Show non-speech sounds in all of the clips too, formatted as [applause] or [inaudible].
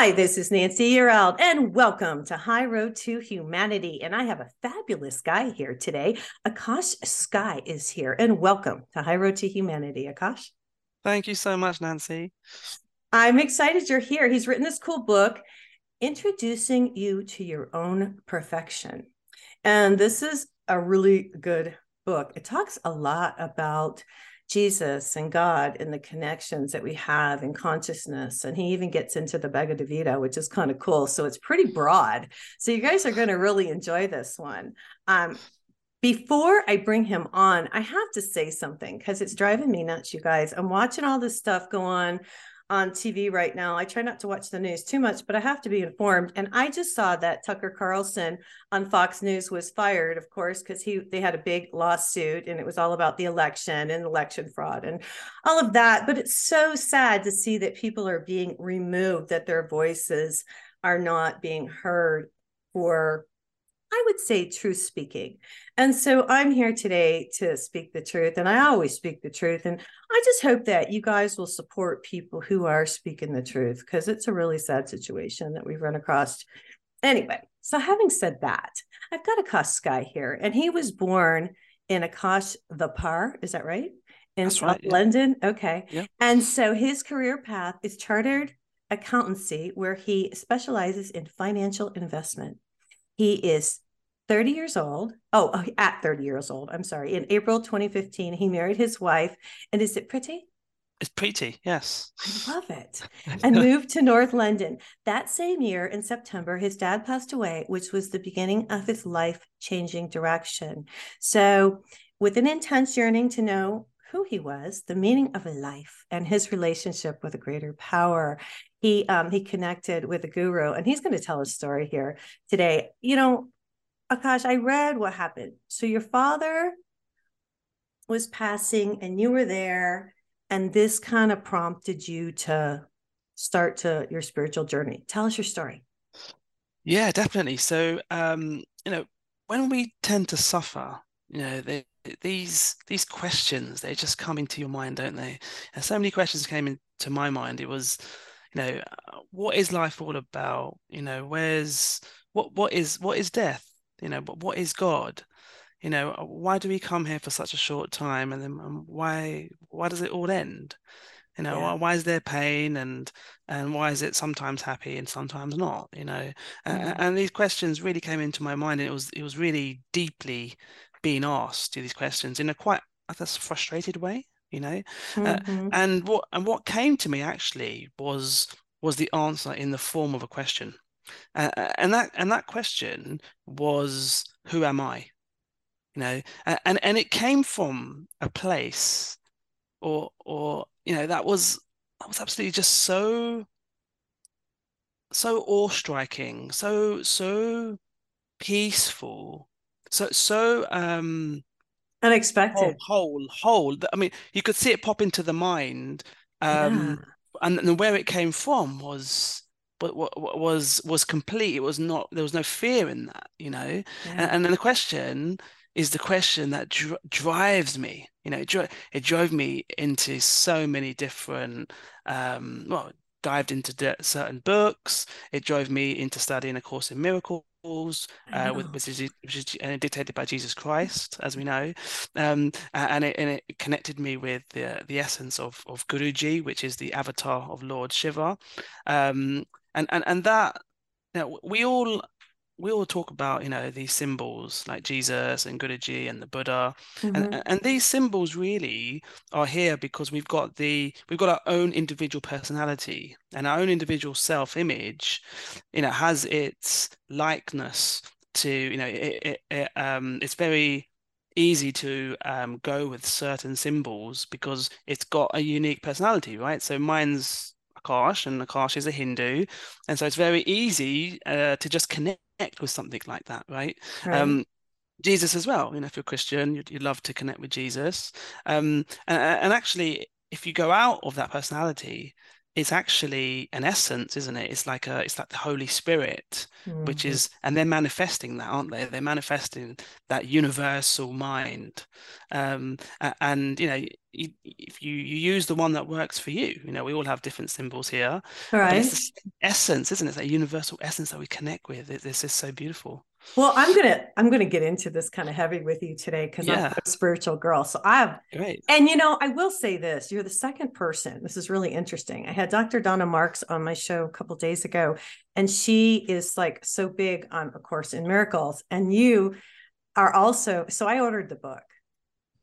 Hi, this is Nancy Yearout, and welcome to High Road to Humanity. And I have a fabulous guy here today. Akash Sky is here, and welcome to High Road to Humanity. Akash. Thank you so much, Nancy. I'm excited you're here. He's written this cool book, Introducing You to Your Own Perfection. And this is a really good book. It talks a lot about Jesus and God and the connections that we have in consciousness. And he even gets into the Bhagavad Gita, which is kind of cool. So it's pretty broad. So you guys are going to really enjoy this one. Um, before I bring him on, I have to say something because it's driving me nuts, you guys. I'm watching all this stuff go on on TV right now. I try not to watch the news too much, but I have to be informed. And I just saw that Tucker Carlson on Fox News was fired, of course, because he they had a big lawsuit and it was all about the election and election fraud and all of that. But it's so sad to see that people are being removed, that their voices are not being heard for I would say truth speaking. And so I'm here today to speak the truth. And I always speak the truth. And I just hope that you guys will support people who are speaking the truth because it's a really sad situation that we've run across. Anyway, so having said that, I've got Akash Sky here, and he was born in Akash Thapar. Is that right? In That's South right, yeah. London. Okay. Yeah. And so his career path is chartered accountancy, where he specializes in financial investment. He is 30 years old. Oh, oh, at 30 years old. I'm sorry. In April 2015, he married his wife. And is it pretty? It's pretty, yes. I love it. [laughs] And moved to North London. That same year in September, his dad passed away, which was the beginning of his life changing direction. So, with an intense yearning to know who he was, the meaning of life, and his relationship with a greater power, he um, he connected with a guru, and he's going to tell a story here today. You know, Akash, I read what happened. So your father was passing and you were there, and this kind of prompted you to start to your spiritual journey. Tell us your story. Yeah, definitely. So, um, you know, when we tend to suffer, you know, these these questions they just come into your mind, don't they? And so many questions came into my mind. It was, you know, what is life all about? You know, where's what what is what is death? You know, what is God? You know, why do we come here for such a short time, and then um, why why does it all end? You know, Yeah. why, is there pain, and and why is it sometimes happy and sometimes not? You know, A- Mhm. and these questions really came into my mind, and it was it was really deeply being asked these questions in a quite I guess frustrated way. You know, uh, Mhm. and what and what came to me actually was was the answer in the form of a question. Uh, and that and that question was, "Who am I?" You know, and and it came from a place, or or you know, that was that was absolutely just so so awe-striking, so so peaceful, so so um Unexpected. whole whole. I mean, you could see it pop into the mind, Yeah. um, and, and where it came from was. But what was was complete. It was not. There was no fear in that, you know. And, and then the question is the question that dr drives me. You know, it, dro it drove me into so many different. Um, well, dived into di- certain books. It drove me into studying A Course in Miracles, uh, with which is, which is uh, dictated by Jesus Christ, as we know, um, and it and it connected me with the the essence of of Guruji, which is the avatar of Lord Shiva, um, and and and that you know, we all we all talk about you know these symbols like Jesus and Guruji and the Buddha, and Mhm. and and these symbols really are here because we've got the we've got our own individual personality and our own individual self-image, you know, has its likeness to you know it, it, it um it's very easy to um, go with certain symbols because it's got a unique personality, right? So mine's Akash, and Akash is a Hindu, and so it's very easy uh, to just connect with something like that, right? right. Um, Jesus as well. You know, if you're Christian, you'd, you'd love to connect with Jesus. Um, and, and actually, if you go out of that personality, it's actually an essence, isn't it? It's like a, it's like the Holy Spirit, mm-hmm. which is, and they're manifesting that, aren't they? They're manifesting that universal mind, um, and you know, if you you use the one that works for you, you know, we all have different symbols here, right? it's essence, isn't it? It's that universal essence that we connect with. It, it's just so beautiful. Well, I'm gonna I'm gonna get into this kind of heavy with you today because yeah. I'm a spiritual girl. So I have great. And you know, I will say this: you're the second person. This is really interesting. I had Dr. Donna Marks on my show a couple days ago, and she is like so big on A Course in Miracles, and you are also. So I ordered the book.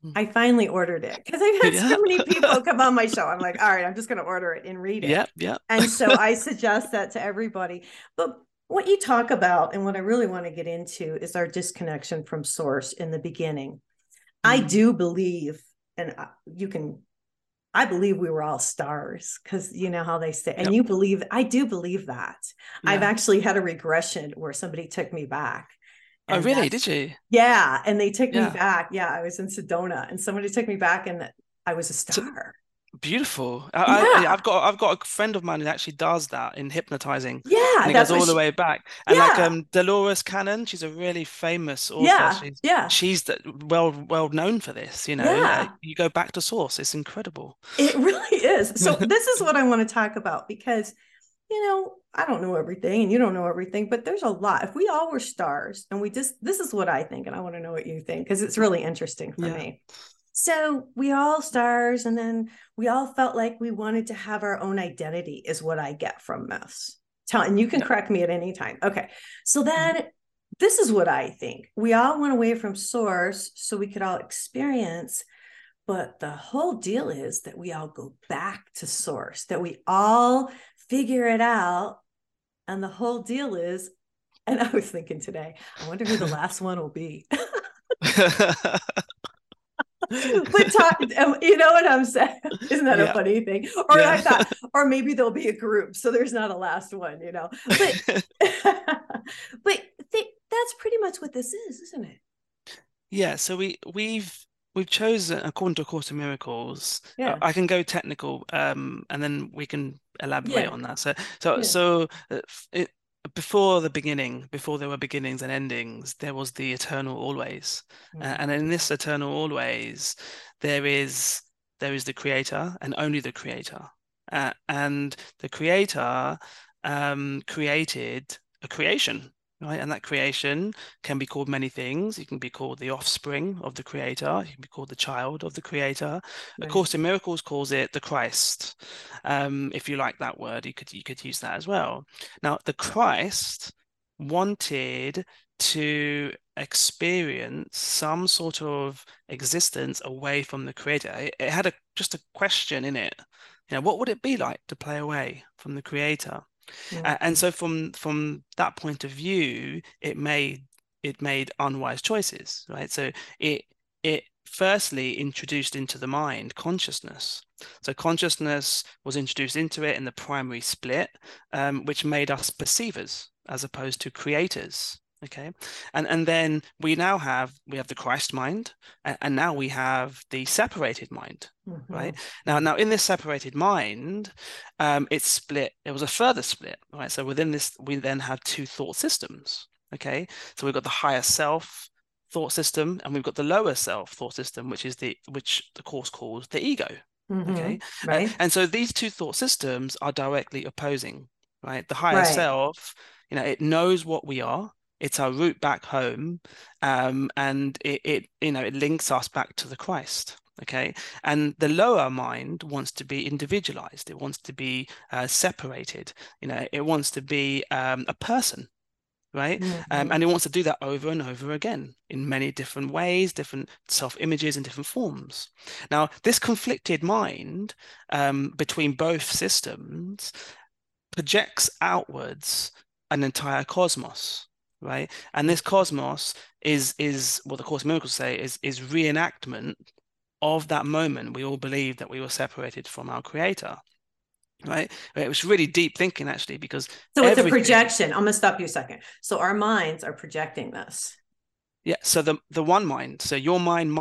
Hmm. I finally ordered it because I've had yeah. so many people [laughs] come on my show. I'm like, all right, I'm just going to order it and read it. Yeah, yeah. and so [laughs] I suggest that to everybody. But what you talk about and what I really want to get into is our disconnection from source in the beginning. Mm-hmm. I do believe, and you can, I believe we were all stars because you know how they say, and yep. you believe, I do believe that. Yeah. I've actually had a regression where somebody took me back. Oh, really? Did you? Yeah. And they took yeah. me back. Yeah. I was in Sedona and somebody took me back and I was a star. Beautiful. I, yeah. I, have got I've got a friend of mine who actually does that in hypnotizing. Yeah, and it goes all she, the way back. And yeah. like um Dolores Cannon, she's a really famous author. Yeah, she's, yeah. She's the, well well known for this. You know, yeah. you go back to source. It's incredible. It [laughs] really is. So [laughs] this is what I want to talk about because you know I don't know everything and you don't know everything, but there's a lot. If we all were stars and we just this is what I think, and I want to know what you think because it's really interesting for yeah. me. So we all stars, and then we all felt like we wanted to have our own identity, is what I get from this. Tell, and you can yeah. correct me at any time. Okay. So mm-hmm. then this is what I think. We all went away from source so we could all experience. But the whole deal is that we all go back to source, that we all figure it out. And the whole deal is, and I was thinking today, I wonder who the [laughs] last one will be. [laughs] but talk, um, you know what I'm saying? Isn't that yeah. a funny thing? Or yeah. I thought, [laughs] or maybe there'll be a group, so there's not a last one, you know. But [laughs] but th- that's pretty much what this is, isn't it? Yeah. So we we've we've chosen according to a course of miracles yeah. i can go technical um and then we can elaborate yeah. on that so so yeah. so uh, it, before the beginning, before there were beginnings and endings, there was the eternal always, mm-hmm. uh, and in this eternal always, there is there is the creator and only the creator, uh, and the creator um, created a creation, right? And that creation can be called many things. It can be called the offspring of the creator. It can be called the child of the creator. Right. A Course in Miracles calls it the Christ. Um, if you like that word, you could you could use that as well. Now, the Christ wanted to experience some sort of existence away from the creator. It, it had a just a question in it. You know, what would it be like to play away from the creator? Yeah. and so from from that point of view, it made it made unwise choices, right? So it it firstly introduced into the mind consciousness. So consciousness was introduced into it in the primary split, um, which made us perceivers as opposed to creators okay. And and then we now have we have the christ mind and, and now we have the separated mind mm-hmm. right? Now now in this separated mind um it's split there was a further split right? So within this we then have two thought systems okay? So we've got the higher self thought system and we've got the lower self thought system which is the which the course calls the ego mm-hmm. okay? Right. and, and so these two thought systems are directly opposing right? The higher right. self you know it knows what we are it's our route back home um, and it, it you know it links us back to the christ okay? And the lower mind wants to be individualized. It wants to be uh, separated. You know it wants to be um, a person right? Um, mm-hmm. um, and it wants to do that over and over again in many different ways different self images and different forms. Now this conflicted mind um, between both systems projects outwards an entire cosmos right? And this cosmos is is what the Course of Miracles say is is reenactment of that moment we all believed that we were separated from our creator right? It was really deep thinking actually because so it's a projection. I'm to stop you a second. So our minds are projecting this. Yeah so the the one mind so your mind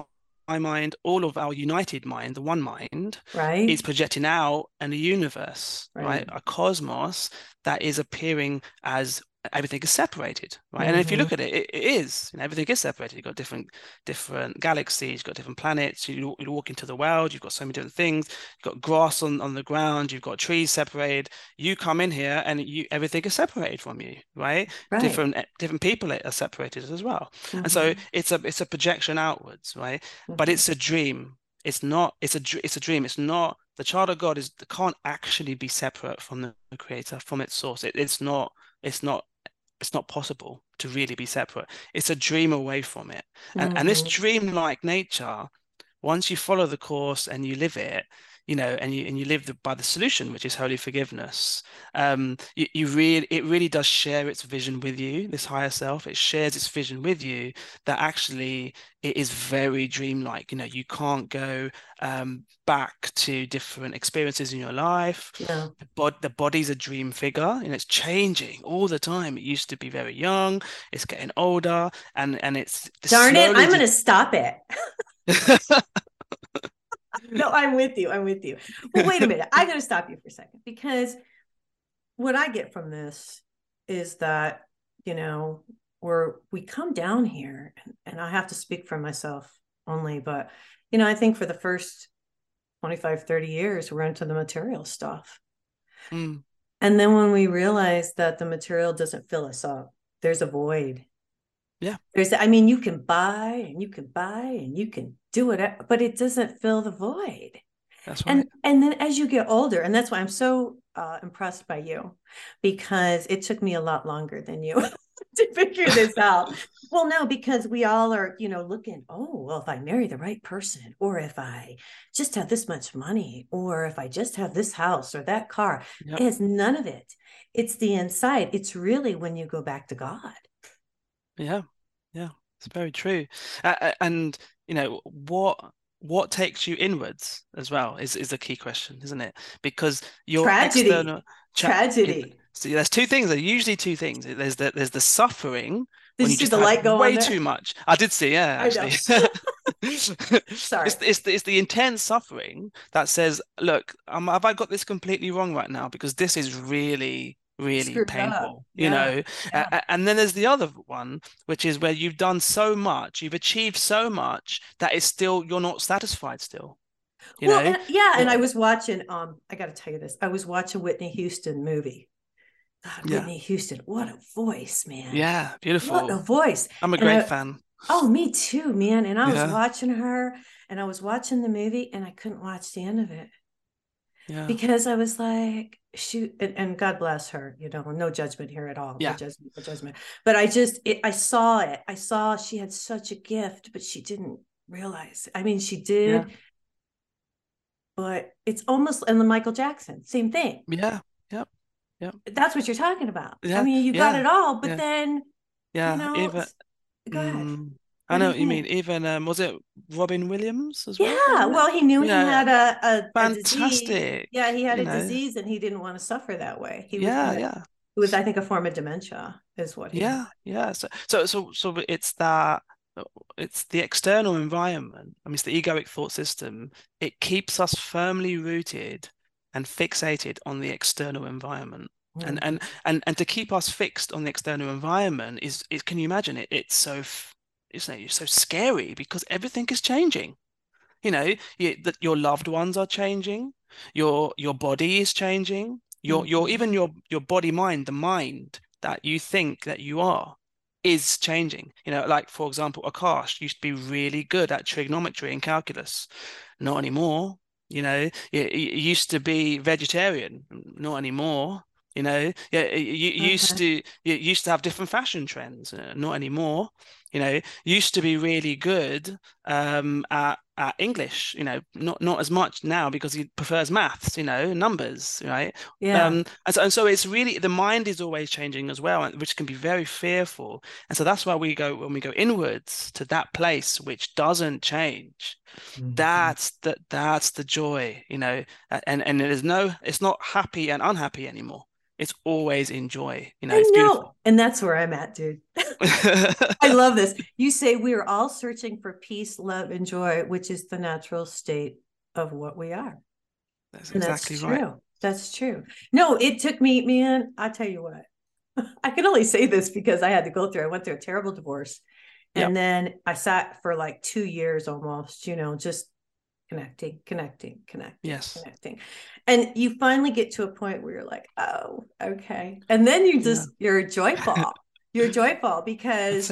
my mind all of our united mind the one mind right. is projecting out in a universe right. right. A cosmos that is appearing as everything is separated right mm-hmm. and if you look mm-hmm. at it, it, it is you know, everything is separated you've got different different galaxies you've got different planets you, you walk into the world you've got so many different things you've got grass on, on the ground you've got trees separated you come in here and you everything is separated from you right, right. different different people are separated as well mm-hmm. and so mm-hmm. it's a it's a projection outwards right mm-hmm. but it's a dream it's not it's a it's a dream it's not the child of god is can't actually be separate from the creator from its source it, it's not it's not it's not possible to really be separate. It's a dream away from it. And, mm-hmm. and this mm-hmm. dream-like nature, once you follow the course and you live it, you know, and you and you live the, by the solution, which is holy forgiveness. Um, you, you really, it really does share its vision with you. This higher self, it shares its vision with you. That actually, it is very dreamlike. You know, you can't go um, back to different experiences in your life. Yeah. The, bod- the body's a dream figure, and it's changing all the time. It used to be very young. It's getting older, and and it's darn it. I'm going to stop it. [laughs] no, I'm with you. I'm with you. Well, wait a minute. I got to stop you for a second because what I get from this is that, you know, we're, we come down here and, and I have to speak for myself only, but, you know, I think for the first 25, 30 years, we're into the material stuff. Mm. And then when we realize that the material doesn't fill us up, there's a void yeah. There's, I mean, you can buy and you can buy and you can do it, but it doesn't fill the void. That's right. And and then as you get older, and that's why I'm so uh, impressed by you, because it took me a lot longer than you [laughs] to figure this [laughs] out. well, no, because we all are, you know, looking. Oh, well, if I marry the right person, or if I just have this much money, or if I just have this house or that car, yep. it has none of it. It's the inside. It's really when you go back to God. Yeah. Yeah, it's very true. Uh, and you know what what takes you inwards as well is is a key question, isn't it? Because your tragedy, external tra- tragedy. So there's two things. There's usually two things. There's the there's the suffering did you, just the light go way too much. I did see, yeah, actually. [laughs] Sorry, it's, it's, the, it's the intense suffering that says, "Look, um, have I got this completely wrong right now? Because this is really really painful you know? Yeah. Uh, and then there's the other one which is where you've done so much you've achieved so much that it's still you're not satisfied still you well, know? and, yeah and i was watching um i gotta tell you this i was watching whitney houston movie. God, yeah. whitney houston what a voice man. Yeah beautiful. What a voice. I'm a great I, fan. Oh me too man and i was watching her and i was watching the movie and i couldn't watch the end of it yeah. because I was like, shoot, and, and, God bless her, you know, no judgment here at all. Yeah. No judgment, no judgment. But I just, it, I saw it. I saw she had such a gift, but she didn't realize. I mean, she did, yeah. but it's almost, and the Michael Jackson, same thing. Yeah. Yep. Yep. That's what you're talking about. Yeah. I mean, you got it all, but then, yeah. You know, Even, go ahead. Mm, I know what you mean. Even um, was it Robin Williams as well? Yeah, well, he knew yeah. he had a, a fantastic. A yeah, he had a know. disease, and he didn't want to suffer that way. He yeah, was, yeah. It was, I think, a form of dementia, is what. He Yeah, had. yeah. So, so, so, so it's that. It's the external environment. I mean, it's the egoic thought system. It keeps us firmly rooted and fixated on the external environment. Mm. And, and and and to keep us fixed on the external environment is, is can you imagine it? It's so isn't it? so scary because everything is changing. You know, you, that your loved ones are changing, your your body is changing, your mm-hmm. your even your your body mind, the mind that you think that you are is changing. You know, like for example, Akash used to be really good at trigonometry and calculus. Not anymore. You know, you, used to be vegetarian. Not anymore you know yeah you, okay. used to you used to have different fashion trends uh, not anymore you know used to be really good um, at at English, you know, not not as much now because he prefers maths, you know, numbers, right? Yeah. Um, and so, and so it's really the mind is always changing as well, which can be very fearful. And so that's why we go when we go inwards to that place which doesn't change. Mm-hmm. That's the that's the joy, you know, and and it is no, it's not happy and unhappy anymore it's always in joy. You know, I it's know. beautiful. And that's where I'm at, dude. [laughs] I love this. You say we are all searching for peace, love, and joy, which is the natural state of what we are. That's and exactly that's right. True. That's true. No, it took me, man. I tell you what, [laughs] I can only say this because I had to go through. I went through a terrible divorce, and yep. then I sat for like two years almost. You know, just connecting, connecting, connecting, yes, connecting. And you finally get to a point where you're like, oh, okay. And then you just yeah. you're joyful. [laughs] you're joyful because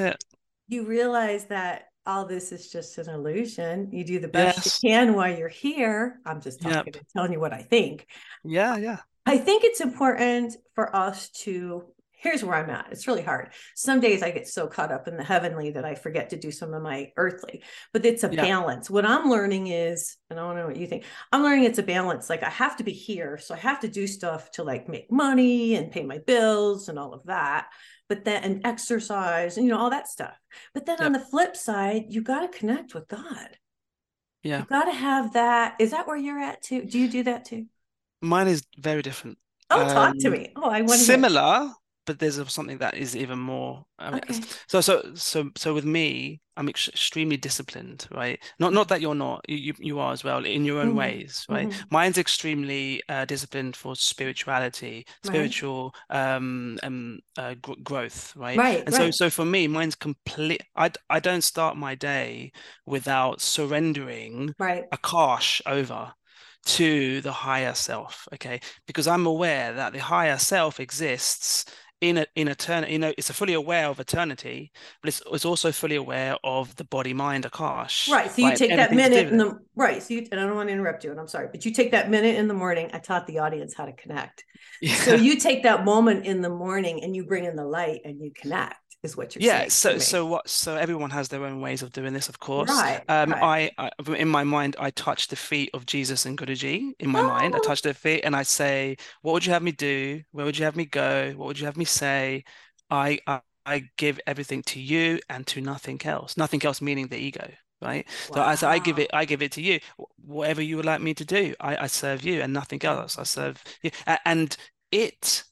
you realize that all this is just an illusion. You do the best yes. you can while you're here. I'm just talking yep. and telling you what I think. Yeah, yeah. I think it's important for us to here's where I'm at. It's really hard. Some days I get so caught up in the heavenly that I forget to do some of my earthly, but it's a yeah. balance. What I'm learning is, and I don't know what you think, I'm learning it's a balance. Like I have to be here. So I have to do stuff to like make money and pay my bills and all of that. But then, and exercise and, you know, all that stuff. But then yep. on the flip side, you got to connect with God. Yeah. You got to have that. Is that where you're at too? Do you do that too? Mine is very different. Oh, talk um, to me. Oh, I want to similar, but there's something that is even more um, okay. so so so so with me i'm ex- extremely disciplined right not not that you're not you you are as well in your own mm-hmm. ways right mm-hmm. mine's extremely uh, disciplined for spirituality spiritual right. um um uh, gr- growth right right and right. so so for me mine's complete i i don't start my day without surrendering right Akash over to the higher self okay because i'm aware that the higher self exists in a, in eternity, you know, it's a fully aware of eternity, but it's, it's also fully aware of the body mind akash. Right. So you right? take that minute in the right. So you and I don't want to interrupt you, and I'm sorry, but you take that minute in the morning. I taught the audience how to connect. Yeah. So you take that moment in the morning and you bring in the light and you connect is what you're yeah so so what so everyone has their own ways of doing this of course. Right, um right. I, I in my mind i touch the feet of jesus and guruji in my oh. mind. I oh. touch their feet and i say what would you have me do? Where would you have me go? What would you have me say? I i, I give everything to you and to nothing else. Nothing else meaning the ego right? Wow. so I, so I give it i give it to you. Whatever you would like me to do i, I serve you and nothing else. I serve you. And it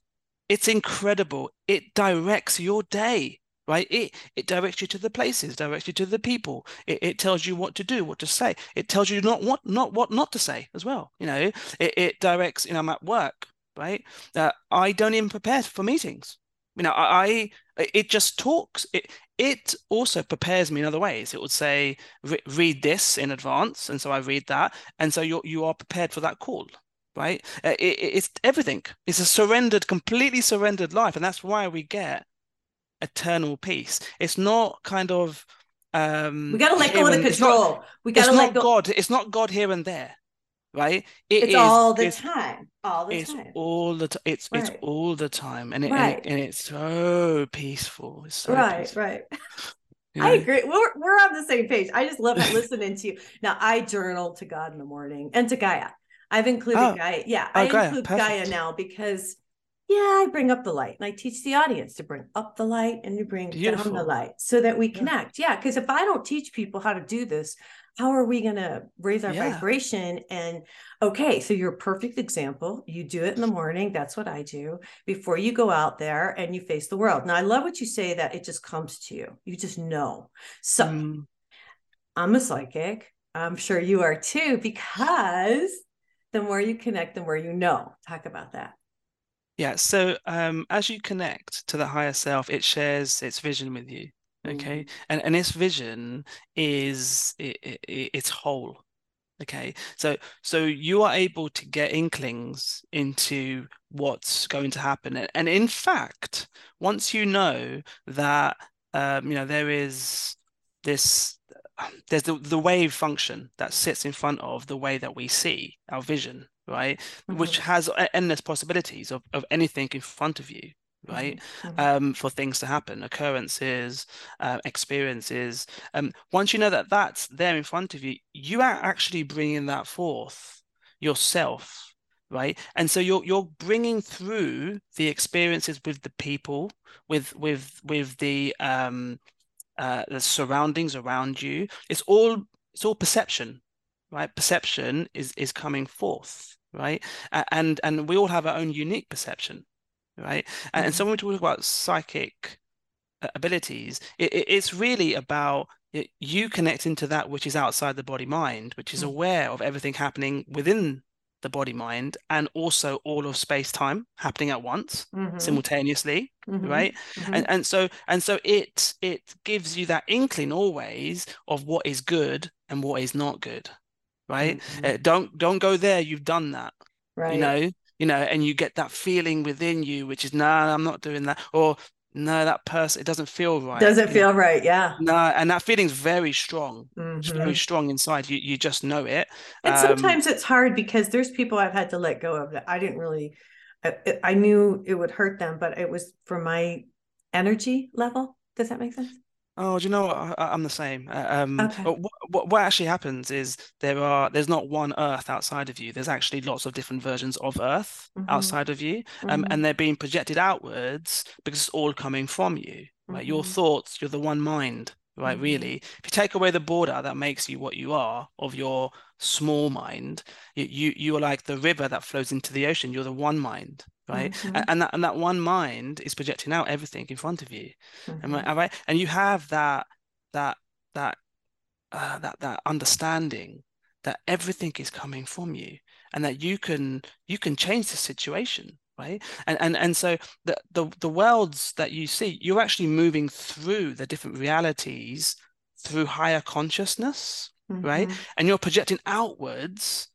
it's incredible. It directs your day right? It it directs you to the places, directs you to the people. It, it tells you what to do, what to say. It tells you not what not what not to say as well. You know, it, it directs. You know, I'm at work, right? Uh, I don't even prepare for meetings. You know, I, I it just talks. It it also prepares me in other ways. It would say re- read this in advance, and so I read that, and so you you are prepared for that call right? Uh, it, it's everything. It's a surrendered, completely surrendered life, and that's why we get eternal peace. It's not kind of um we gotta let go of the control. Not, we gotta let go. God. It's not God here and there, right? It it's is, all the time. All the it's time. all the time. It's right. it's all the time, and it, right. and, it, and it's so peaceful. It's so right, peaceful. right. [laughs] Yeah. I agree. We're we're on the same page. I just love listening to you. Now I journal to God in the morning and to Gaia. I've included oh. Gaia. Yeah, oh, I Gaia. include Perfect. Gaia now because yeah, I bring up the light and I teach the audience to bring up the light and to bring Beautiful. down the light so that we connect. Yeah. Because if I don't teach people how to do this, how are we going to raise our yeah. vibration? And okay, so you're a perfect example. You do it in the morning. That's what I do before you go out there and you face the world. Now, I love what you say that it just comes to you. You just know. So mm. I'm a psychic. I'm sure you are too, because the more you connect, the more you know. Talk about that. Yeah. So um, as you connect to the higher self, it shares its vision with you. Okay. Mm. And and its vision is it, it, it's whole. Okay. So so you are able to get inklings into what's going to happen. And, and in fact, once you know that um, you know there is this there's the, the wave function that sits in front of the way that we see our vision right? Mm-hmm. Which has endless possibilities of, of anything in front of you, right? Mm-hmm. Um, for things to happen, occurrences, uh, experiences. Um, once you know that that's there in front of you, you are actually bringing that forth yourself, right? And so you're you're bringing through the experiences with the people, with with with the um, uh, the surroundings around you. It's all it's all perception, right? Perception is is coming forth, right? And and we all have our own unique perception right? Mm-hmm. And so when we talk about psychic uh, abilities, it, it's really about you connecting to that which is outside the body mind, which is mm-hmm. aware of everything happening within the body mind and also all of space time happening at once mm-hmm. simultaneously mm-hmm. right mm-hmm. and and so and so it it gives you that inkling always of what is good and what is not good right uh, don't don't go there you've done that right you know you know, and you get that feeling within you, which is, no, nah, I'm not doing that. Or, no, that person, it doesn't feel right. Doesn't feel right. Yeah. No, and that feeling's very strong. Mm-hmm. It's very strong inside. You you just know it. And um, sometimes it's hard because there's people I've had to let go of that I didn't really, I, I knew it would hurt them, but it was for my energy level. Does that make sense? Oh, do you know what? I, am the same. Uh, um, okay. what, what, what actually happens is there are there's not one Earth outside of you. There's actually lots of different versions of Earth mm-hmm. outside of you, um, mm-hmm. and they're being projected outwards because it's all coming from you. Right, mm-hmm. your thoughts. You're the one mind. Right, mm-hmm. really. If you take away the border that makes you what you are of your small mind, you you, you are like the river that flows into the ocean. You're the one mind right mm-hmm. and, that and that one mind is projecting out everything in front of you mm-hmm. and right and you have that that that uh, that that understanding that everything is coming from you and that you can you can change the situation right and and and so the the, the worlds that you see you're actually moving through the different realities through higher consciousness mm-hmm. right and you're projecting outwards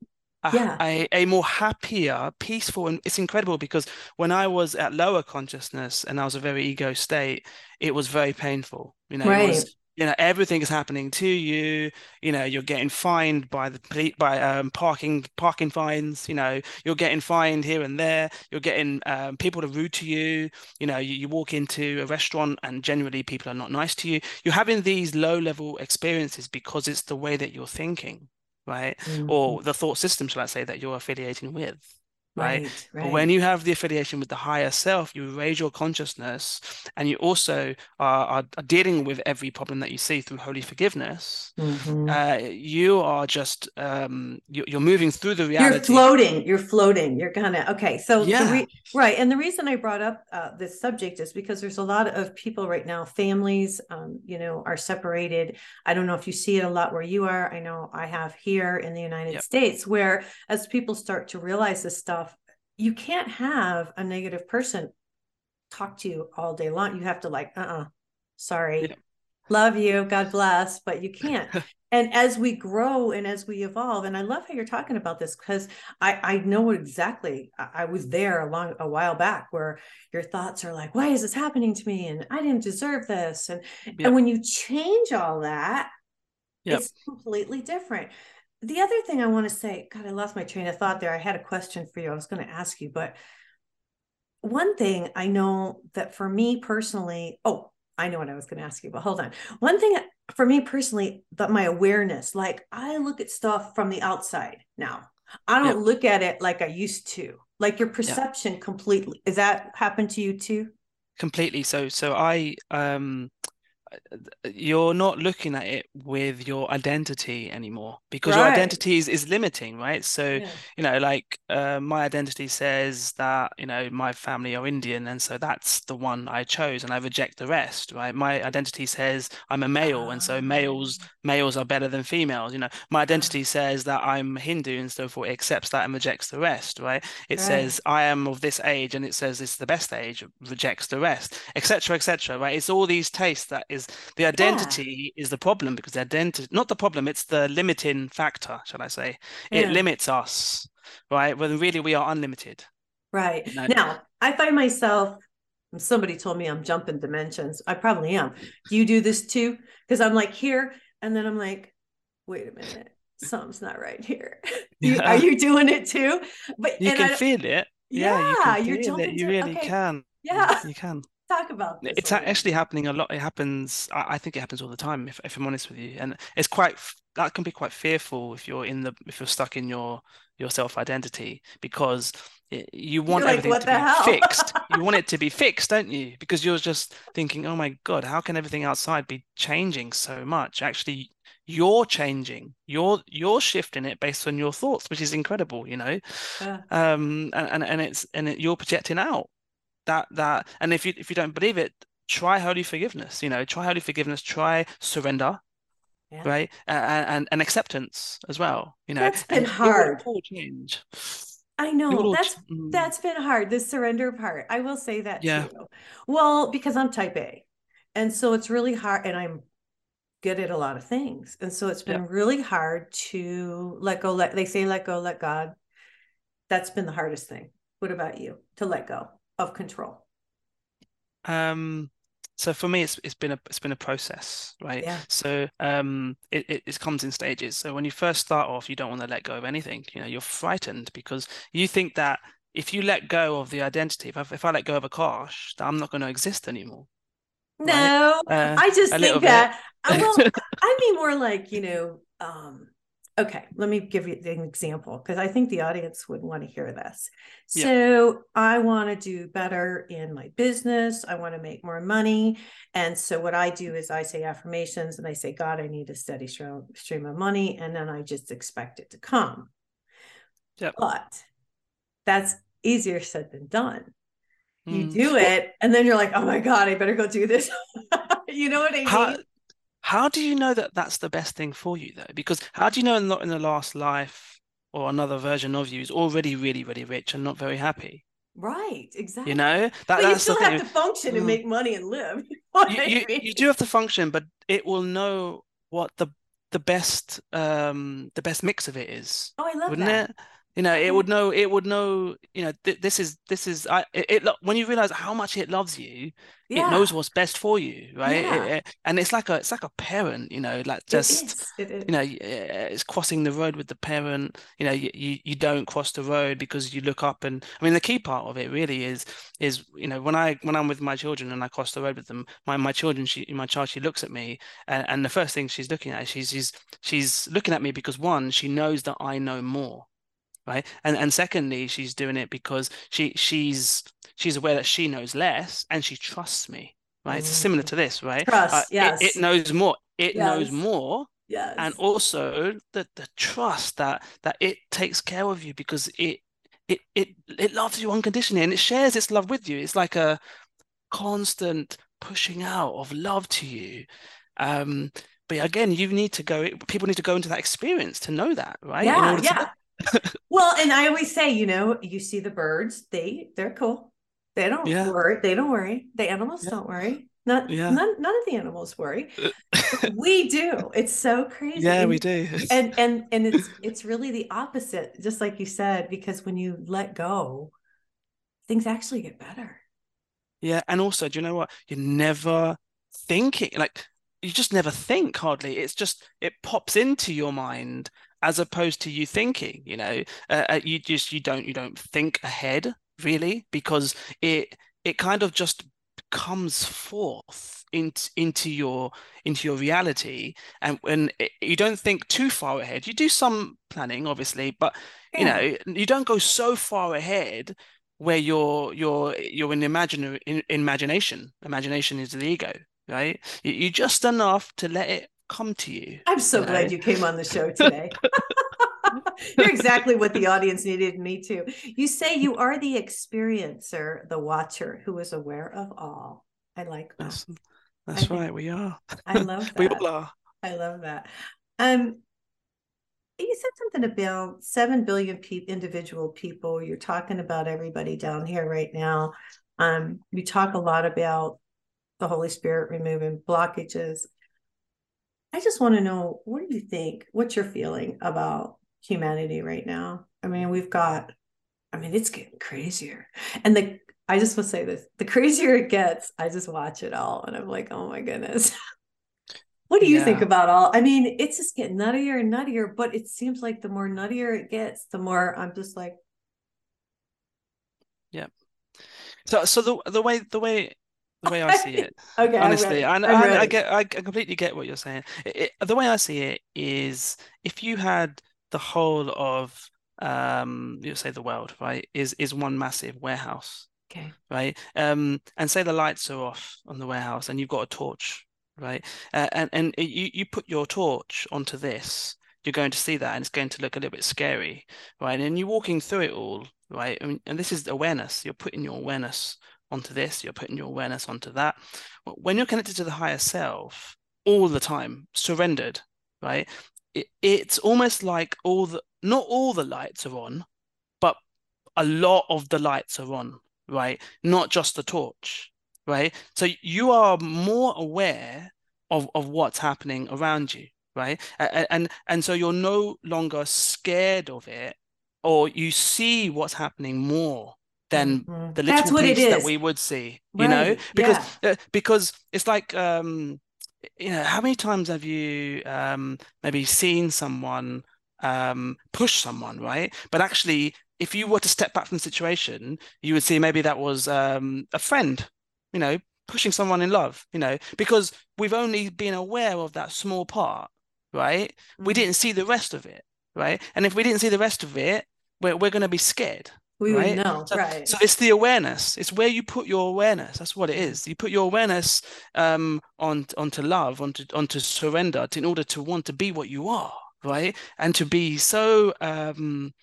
yeah. a, a, more happier, peaceful, and it's incredible because when I was at lower consciousness and I was a very ego state, it was very painful. You know, right. Was, you know, everything is happening to you. You know, you're getting fined by the by um, parking parking fines. You know, you're getting fined here and there. You're getting um, people to rude to you. You know, you, you walk into a restaurant and generally people are not nice to you. You're having these low level experiences because it's the way that you're thinking right? Mm-hmm. Or the thought system, shall I say, that you're affiliating with right? Right, right? When you have the affiliation with the higher self, you raise your consciousness and you also are, are, are dealing with every problem that you see through holy forgiveness. Mm-hmm. Uh, you are just, um, you, are moving through the reality. You're floating, you're floating, you're kind of, okay. So, yeah. Re- right. And the reason I brought up uh, this subject is because there's a lot of people right now, families, um, you know, are separated. I don't know if you see it a lot where you are. I know I have here in the United yep. States, where as people start to realize this stuff, you can't have a negative person talk to you all day long. You have to like, uh-uh, sorry. Yeah. Love you, God bless, but you [laughs] can't. and as we grow and as we evolve, and I love how you're talking about this because I, I know exactly. I, I was there a long a while back where your thoughts are like, why is this happening to me? And I didn't deserve this. And and when you change all that, yep. it's completely different the other thing I want to say, God, I lost my train of thought there. I had a question for you. I was going to ask you, but one thing I know that for me personally, oh, I know what I was going to ask you, but hold on. One thing for me personally, but my awareness, like I look at stuff from the outside now. I don't look at it like I used to. Like your perception completely. Is that happened to you too? Completely. So so I um you're not looking at it with your identity anymore because right. your identity is, is limiting right so yeah. you know like uh, my identity says that you know my family are indian and so that's the one i chose and i reject the rest right my identity says i'm a male and so males ah. males are better than females you know my identity says that i'm hindu and so forth it accepts that and rejects the rest right it right. says i am of this age and it says it's the best age rejects the rest etc etc right it's all these tastes that is the identity yeah. is the problem because the identity not the problem it's the limiting factor shall i say it yeah. limits us right when really we are unlimited right now i find myself somebody told me i'm jumping dimensions i probably am do you do this too because i'm like here and then i'm like wait a minute something's not right here you, [laughs] yeah. are you doing it too but you can I, feel it yeah, yeah you are jumping it. you really okay. can Yeah. You can. Talk about this. It's actually happening a lot. It happens. I, I think it happens all the time. If, if I'm honest with you, and it's quite that can be quite fearful if you're in the if you're stuck in your your self identity because it, you want like, everything to be hell? fixed. [laughs] you want it to be fixed, don't you? Because you're just thinking, oh my god, how can everything outside be changing so much? Actually, you're changing. You're you're shifting it based on your thoughts, which is incredible. You know, Yeah. um, and and, and it's and it, you're projecting out that that and if you if you don't believe it try holy forgiveness you know try holy forgiveness try surrender Yeah. right and, and and acceptance as well you know That's been and hard. change I know that's ch- mm, that's been hard. The surrender part. I will say that Yeah. too. Well, because I'm type A. And so it's really hard and I'm good at a lot of things. And so it's been really hard to let go, let they say let go, let God. That's been the hardest thing. What about you? To let go of control. um so for me it's it's been a it's been a process right Yeah. so um it, it, it comes in stages so when you first start off you don't want to let go of anything you know you're frightened because you think that if you let go of the identity if I, if I let go of a car that I'm not going to exist anymore Right. No, Uh, I just think that I well, I mean more like, you know, um, okay, let me give you an example because I think the audience would want to hear this. Yeah. So I want to do better in my business. I want to make more money. And so what I do is I say affirmations and I say, God, I need a steady stream, of money. And then I just expect it to come. Yep. But that's easier said than done. You Mm. do it, and then you're like, oh my God, I better go do this. [laughs] you know what I mean? How how do you know that that's the best thing for you though? Because how do you know not in the last life or another version of you is already really really rich and not very happy? Right, exactly. You know that but you still have to function and Mm. make money and live. [laughs] You know You, I mean? you do have to function, but it will know what the the best um the best mix of it is, oh, I love wouldn't that. it? You know, it would know. It would know. You know, th this is this is. I it, it when you realize how much it loves you, it knows what's best for you, right? Yeah. it- and it's like a it's like a parent, you know, like just. It is. you know, uh, it's crossing the road with the parent. You know, you, you you don't cross the road because you look up and I mean the key part of it really is is you know when I when I'm with my children and I cross the road with them, my my children, she my child, she looks at me and, and the first thing she's looking at, she's she's she's looking at me because one, she knows that I know more, right? And and secondly, she's doing it because she she's she's aware that she knows less and she trusts me, right? It's similar Mm. to this, right? Trust, Uh, it, yes. it knows more. It knows more Yes. and also the the trust that that it takes care of you because it it it it loves you unconditionally and it shares its love with you it's like a constant pushing out of love to you um but again you need to go people need to go into that experience to know that right yeah, yeah. Well, and I always say, you know, you see the birds, they they're cool. They don't Yeah. worry. They don't worry. The animals Yeah. don't worry. Not Yeah. none, none of the animals worry. [laughs] we do. It's so crazy. yeah And- we do and [laughs] and and it's it's really the opposite just like you said because when you let go things actually get better Yeah, and also, do you know what? You're never thinking, like you just never think hardly. It's just it pops into your mind as opposed to you thinking, you know. Uh, uh, you just you don't you don't think ahead really because it it kind of just comes forth into into your into your reality. And when it, you don't think too far ahead. You do some planning obviously but you know you don't go so far ahead where you're you're you're in imaginary in, imagination. Imagination is the ego right? You, you just enough to let it come to you i'm so you know? glad you came on the [laughs] show today [laughs] you're exactly what the audience needed me to you say you are the experiencer the watcher who is aware of all i like that that's that's think- right we are i [laughs] love we that all are I love that. Um, you said something about seven billion pe- individual people. You're talking about everybody down here right now. Um, you talk a lot about the Holy Spirit removing blockages. I just want to know what do you think? What's your feeling about humanity right now? I mean, we've got, I mean, it's getting crazier. And the I just will say this the crazier it gets, I just watch it all and I'm like, oh my goodness. [laughs] What do you think about all? I mean, it's just getting nuttier and nuttier, but it seems like the more nuttier it gets, the more I'm just like, yeah. So so the the way the way the way I see it, [laughs] okay, honestly, and I, I, get I completely get what you're saying. It, it, the way I see it is, if you had the whole of um, you say the world, right, is is one massive warehouse, okay, right, um, and say the lights are off on the warehouse, and you've got a torch, right, uh, and and you you put your torch onto this, you're going to see that, and it's going to look a little bit scary, right, and you're walking through it all, right, and, and this is awareness. You're putting your awareness onto this, you're putting your awareness onto that. When you're connected to the higher self all the time, surrendered, right? It, it's almost like all the not all the lights are on, but a lot of the lights are on, right? Not just the torch, right? So you are more aware of, of what's happening around you, right? And, and and so you're no longer scared of it, or you see what's happening more than mm-hmm. the little piece that we would see right. you know because yeah. uh, because it's like um you know how many times have you um maybe seen someone um push someone right but actually if you were to step back from the situation you would see maybe that was um a friend you know pushing someone in love you know because we've only been aware of that small part right mm-hmm. we didn't see the rest of it right and if we didn't see the rest of it we're, we're going to be scared we right? would know so, right. so it's the awareness. It's where you put your awareness. That's what it is. You put your awareness um on onto love onto onto surrender to, in order to want to be what you are right? And to be so um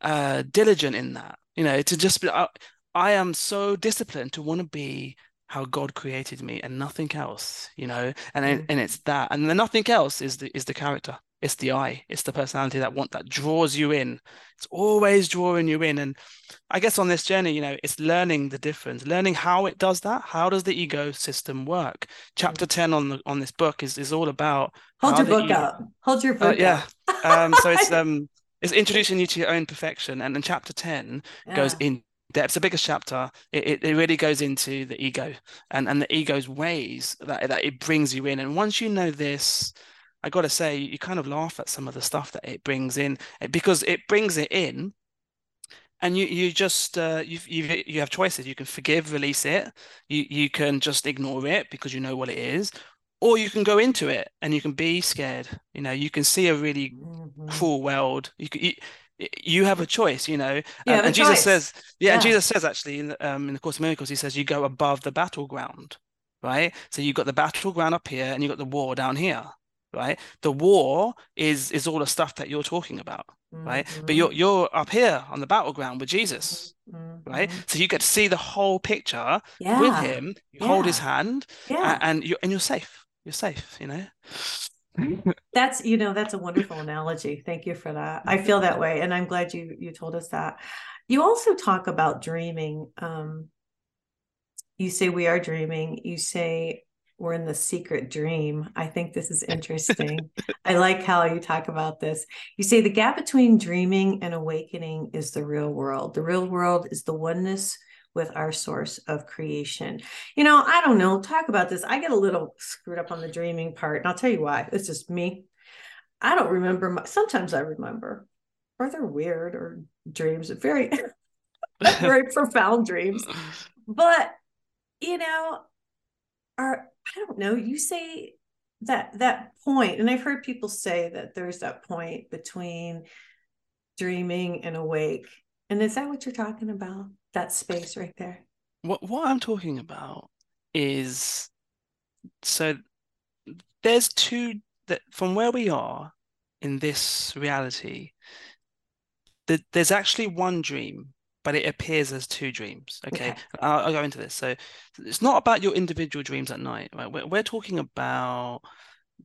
uh diligent in that. You know to just be I, I am so disciplined to want to be how God created me and nothing else, you know, and mm. and it's that, and the nothing else is the is the character it's the eye it's the personality that want that draws you in it's always drawing you in and i guess on this journey you know it's learning the difference learning how it does that how does the ego system work chapter 10 on the on this book is is all about hold your book ego... up hold your uh, book uh, yeah [laughs] um so it's [laughs] um it's introducing you to your own perfection and then chapter 10 yeah. goes in depth. the biggest chapter. It, it, really goes into the ego and, and the ego's ways that, that it brings you in. And once you know this, I got to say, you kind of laugh at some of the stuff that it brings in eh, because it brings it in, and you you just uh, you you you have choices. You can forgive, release it. You you can just ignore it because you know what it is, or you can go into it and you can be scared. You know, you can see a really mm-hmm. cruel world. You can. You, you have a choice, you know. Yeah, and, and Jesus choice. says, yeah, yeah, and Jesus says actually in the, um, in the Course of Miracles, he says you go above the battleground, right? So you've got the battleground up here, and you've got the war down here right? The war is is all the stuff that you're talking about, mm-hmm. right? But you're you're up here on the battleground with Jesus, mm-hmm. right? So you get to see the whole picture yeah. with him. You yeah. hold his hand, yeah. and, and you and you're safe. You're safe, you know. [laughs] that's you know that's a wonderful analogy. Thank you for that. I feel that way, and I'm glad you you told us that. You also talk about dreaming. Um, you say we are dreaming. You say we're in the secret dream. I think this is [laughs] interesting. I like how you talk about this. You say the gap between dreaming and awakening is the real world. The real world is the oneness with our source of creation. You know, I don't know, talk about this. I get a little screwed up on the dreaming part, and I'll tell you why. It's just me. I don't remember. My, sometimes I remember, or they're weird or dreams, very, [laughs] very [laughs] profound dreams. But, you know, are I don't know, you say that that point, and I've heard people say that there's that point between dreaming and awake. And is that what you're talking about? That space right there? What what I'm talking about is so there's two that from where we are in this reality, that there's actually one dream but it appears as two dreams. Okay, okay. I'll, I'll, go into this. So it's not about your individual dreams at night, right? We're, we're talking about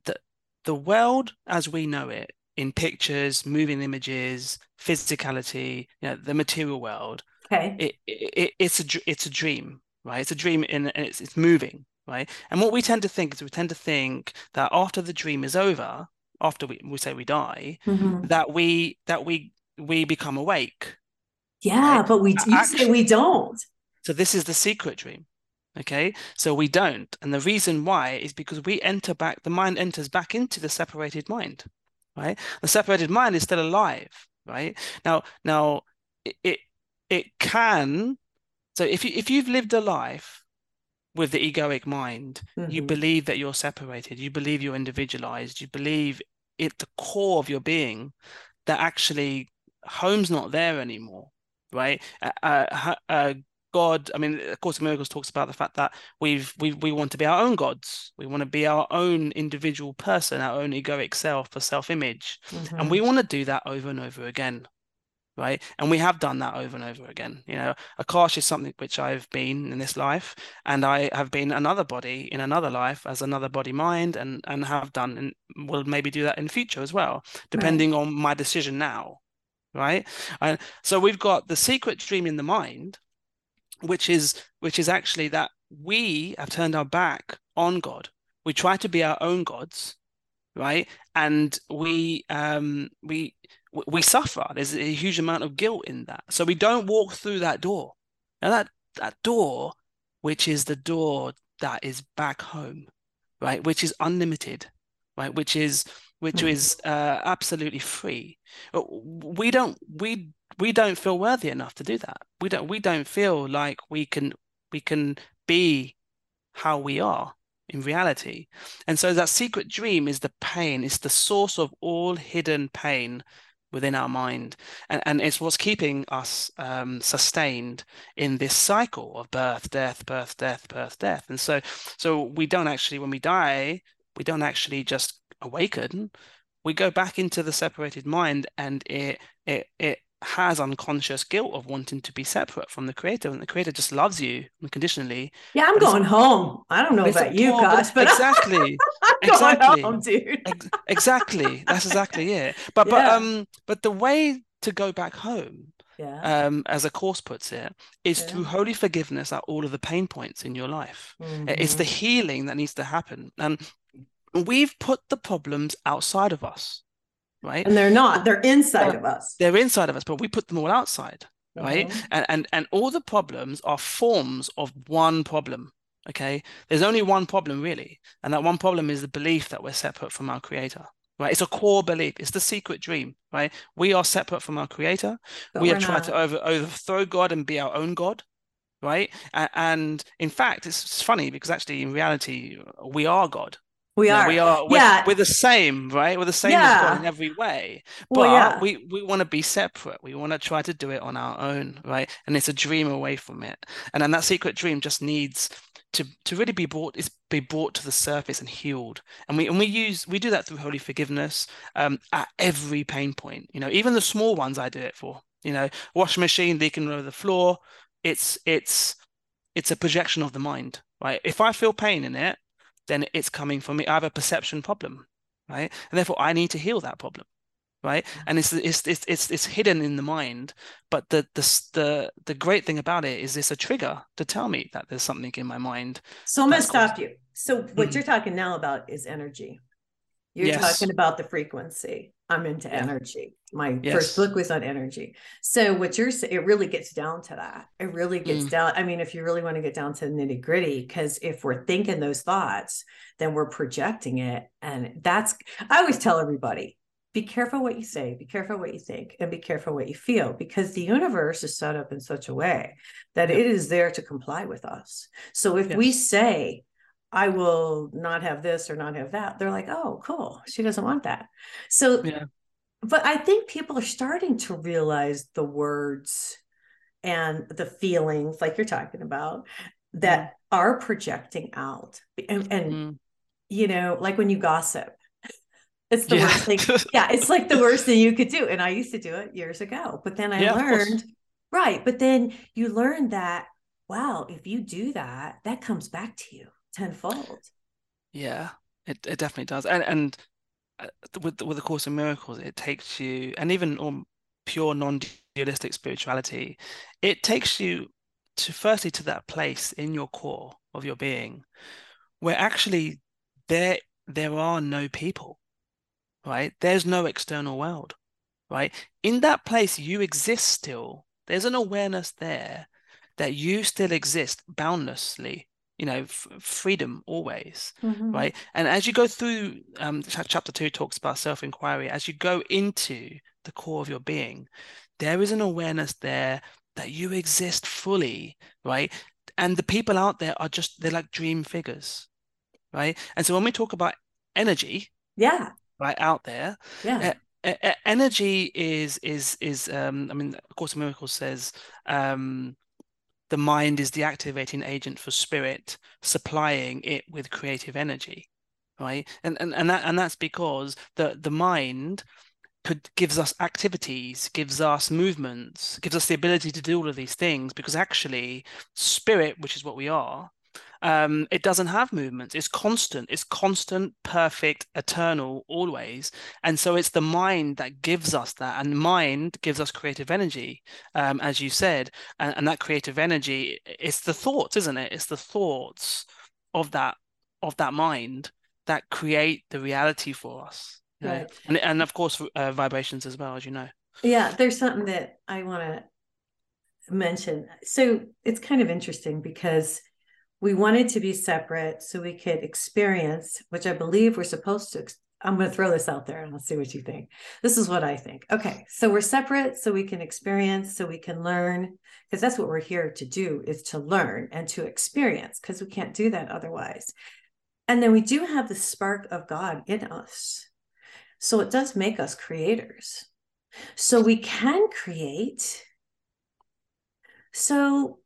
the the world as we know it in pictures, moving images, physicality, you know, the material world. Okay, it, it it's a it's a dream, right? It's a dream, in, and it's it's moving, right? And what we tend to think is we tend to think that after the dream is over, after we, we say we die, mm-hmm. that we that we we become awake yeah, but we you Actually, say we don't. So this is the secret dream. Okay, so we don't, and the reason why is because we enter back. The mind enters back into the separated mind. Right, the separated mind is still alive. Right now, now it it, it can So if you if you've lived a life with the egoic mind, mm-hmm. you believe that you're separated, you believe you're individualized, you believe at the core of your being that actually home's not there anymore, right? Uh, uh, uh, God, I mean, of course, Miracles talks about the fact that we've we we want to be our own gods. We want to be our own individual person, our own egoic self, a self-image, mm-hmm. and we want to do that over and over again right? And we have done that over and over again. You know, Akash is something which I've been in this life, and I have been another body in another life as another body mind, and and have done and will maybe do that in future as well, depending right. on my decision now, right? And so we've got the secret dream in the mind, which is which is actually that we have turned our back on God. We try to be our own gods, right? And we um we we suffer. There's a huge amount of guilt in that. So we don't walk through that door. Now that that door, which is the door that is back home, right? Which is unlimited, right? Which is which hmm. is uh, absolutely free. Uh, we don't we we don't feel worthy enough to do that. We don't we don't feel like we can we can be how we are in reality. And so that secret dream is the pain, it's the source of all hidden pain within our mind and, and it's what's keeping us um, sustained in this cycle of birth death birth death birth death and so so we don't actually when we die we don't actually just awaken we go back into the separated mind and it it it has unconscious guilt of wanting to be separate from the creator and the creator just loves you unconditionally yeah i'm going home i don't know about you guys but [laughs] exactly exactly home, dude. Ex- exactly that's exactly it but yeah. but um but the way to go back home yeah. um, as a course puts it, is yeah. through holy forgiveness at all of the pain points in your life. Mm-hmm. It's the healing that needs to happen. And we've put the problems outside of us right? And they're not, they're inside of us. They're inside of us, but we put them all outside, mm-hmm. right? And, and and all the problems are forms of one problem. Okay. There's only one problem really. And that one problem is the belief that we're separate from our creator. Right. It's a core belief. It's the secret dream, right? We are separate from our creator. But we are trying to over, overthrow God and be our own God right and in fact it's funny because actually in reality we are god we are. we are. We're, yeah. We're the same, right? We're the same yeah. as God in every way. But well, yeah. we, we want to be separate. We want to try to do it on our own, right? And it's a dream away from it. And then that secret dream just needs to to really be brought is be brought to the surface and healed. And we and we use we do that through holy forgiveness um, at every pain point. You know, even the small ones I do it for. You know, washing machine leaking over the floor. It's it's it's a projection of the mind, right? If I feel pain in it, then it's coming from me. I have a perception problem, right? And therefore, I need to heal that problem, right? Mm-hmm. And it's it's it's it's, it's hidden in the mind. But the the the the great thing about it is it's a trigger to tell me that there's something in my mind. So I'm gonna stop you. So what mm you're talking now about is energy. You're yes. talking about the frequency. I'm into yeah. energy. My yes. first book was on energy. So what you're saying, it really gets down to that. It really gets mm. down. I mean, if you really want to get down to the nitty gritty, because if we're thinking those thoughts, then we're projecting it. And that's, I always tell everybody, be careful what you say, be careful what you think, and be careful what you feel, because the universe is set up in such a way that it is there to comply with us. So if yes. we say, I will not have this or not have that. They're like, oh, cool. She doesn't want that. So, yeah. but I think people are starting to realize the words and the feelings, like you're talking about, that mm. are projecting out. And, and mm. you know, like when you gossip, it's the yeah. worst thing. [laughs] yeah, it's like the worst thing you could do. And I used to do it years ago, but then I yeah, learned, right. But then you learn that, wow, if you do that, that comes back to you tenfold. Yeah, it, it definitely does. And and uh, with with the Course in Miracles, it takes you, and even on pure non-dualistic spirituality, it takes you to firstly to that place in your core of your being, where actually there there are no people, right? There's no external world, right? In that place, you exist still. There's an awareness there that you still exist boundlessly you know f- freedom always mm-hmm. right and as you go through um, chapter two talks about self-inquiry as you go into the core of your being there is an awareness there that you exist fully, right? And the people out there are just they're like dream figures, right? And so when we talk about energy, yeah, right out there, yeah. Uh, uh, energy is is is um, I mean, of course, Miracles says um, the mind is the activating agent for spirit, supplying it with creative energy, right? And and and that and that's because the the mind could gives us activities, gives us movements, gives us the ability to do all of these things because actually spirit, which is what we are, um, it doesn't have movements. It's constant. It's constant, perfect, eternal, always. And so it's the mind that gives us that, and mind gives us creative energy, um, as you said. And, and that creative energy, it's the thoughts, isn't it? It's the thoughts of that of that mind that create the reality for us. Right. And and of course uh, vibrations as well, as you know. Yeah, there's something that I want to mention. So it's kind of interesting because we wanted to be separate so we could experience, which I believe we're supposed to. I'm going to throw this out there and I'll see what you think. This is what I think. Okay, so we're separate so we can experience, so we can learn, because that's what we're here to do is to learn and to experience, because we can't do that otherwise. And then we do have the spark of God in us. So it does make us creators. So we can create. So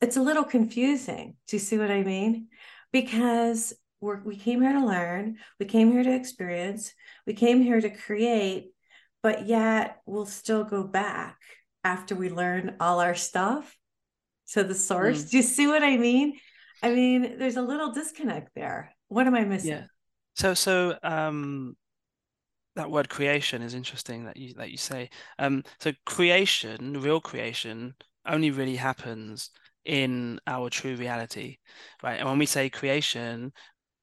it's a little confusing. Do you see what I mean? Because we're, we came here to learn, we came here to experience, we came here to create, but yet we'll still go back after we learn all our stuff to the source. Mm. Do you see what I mean? I mean, there's a little disconnect there. What am I missing? Yeah. So, so um, that word creation is interesting that you that you say. Um, so creation, real creation, only really happens in our true reality, right? And when we say creation,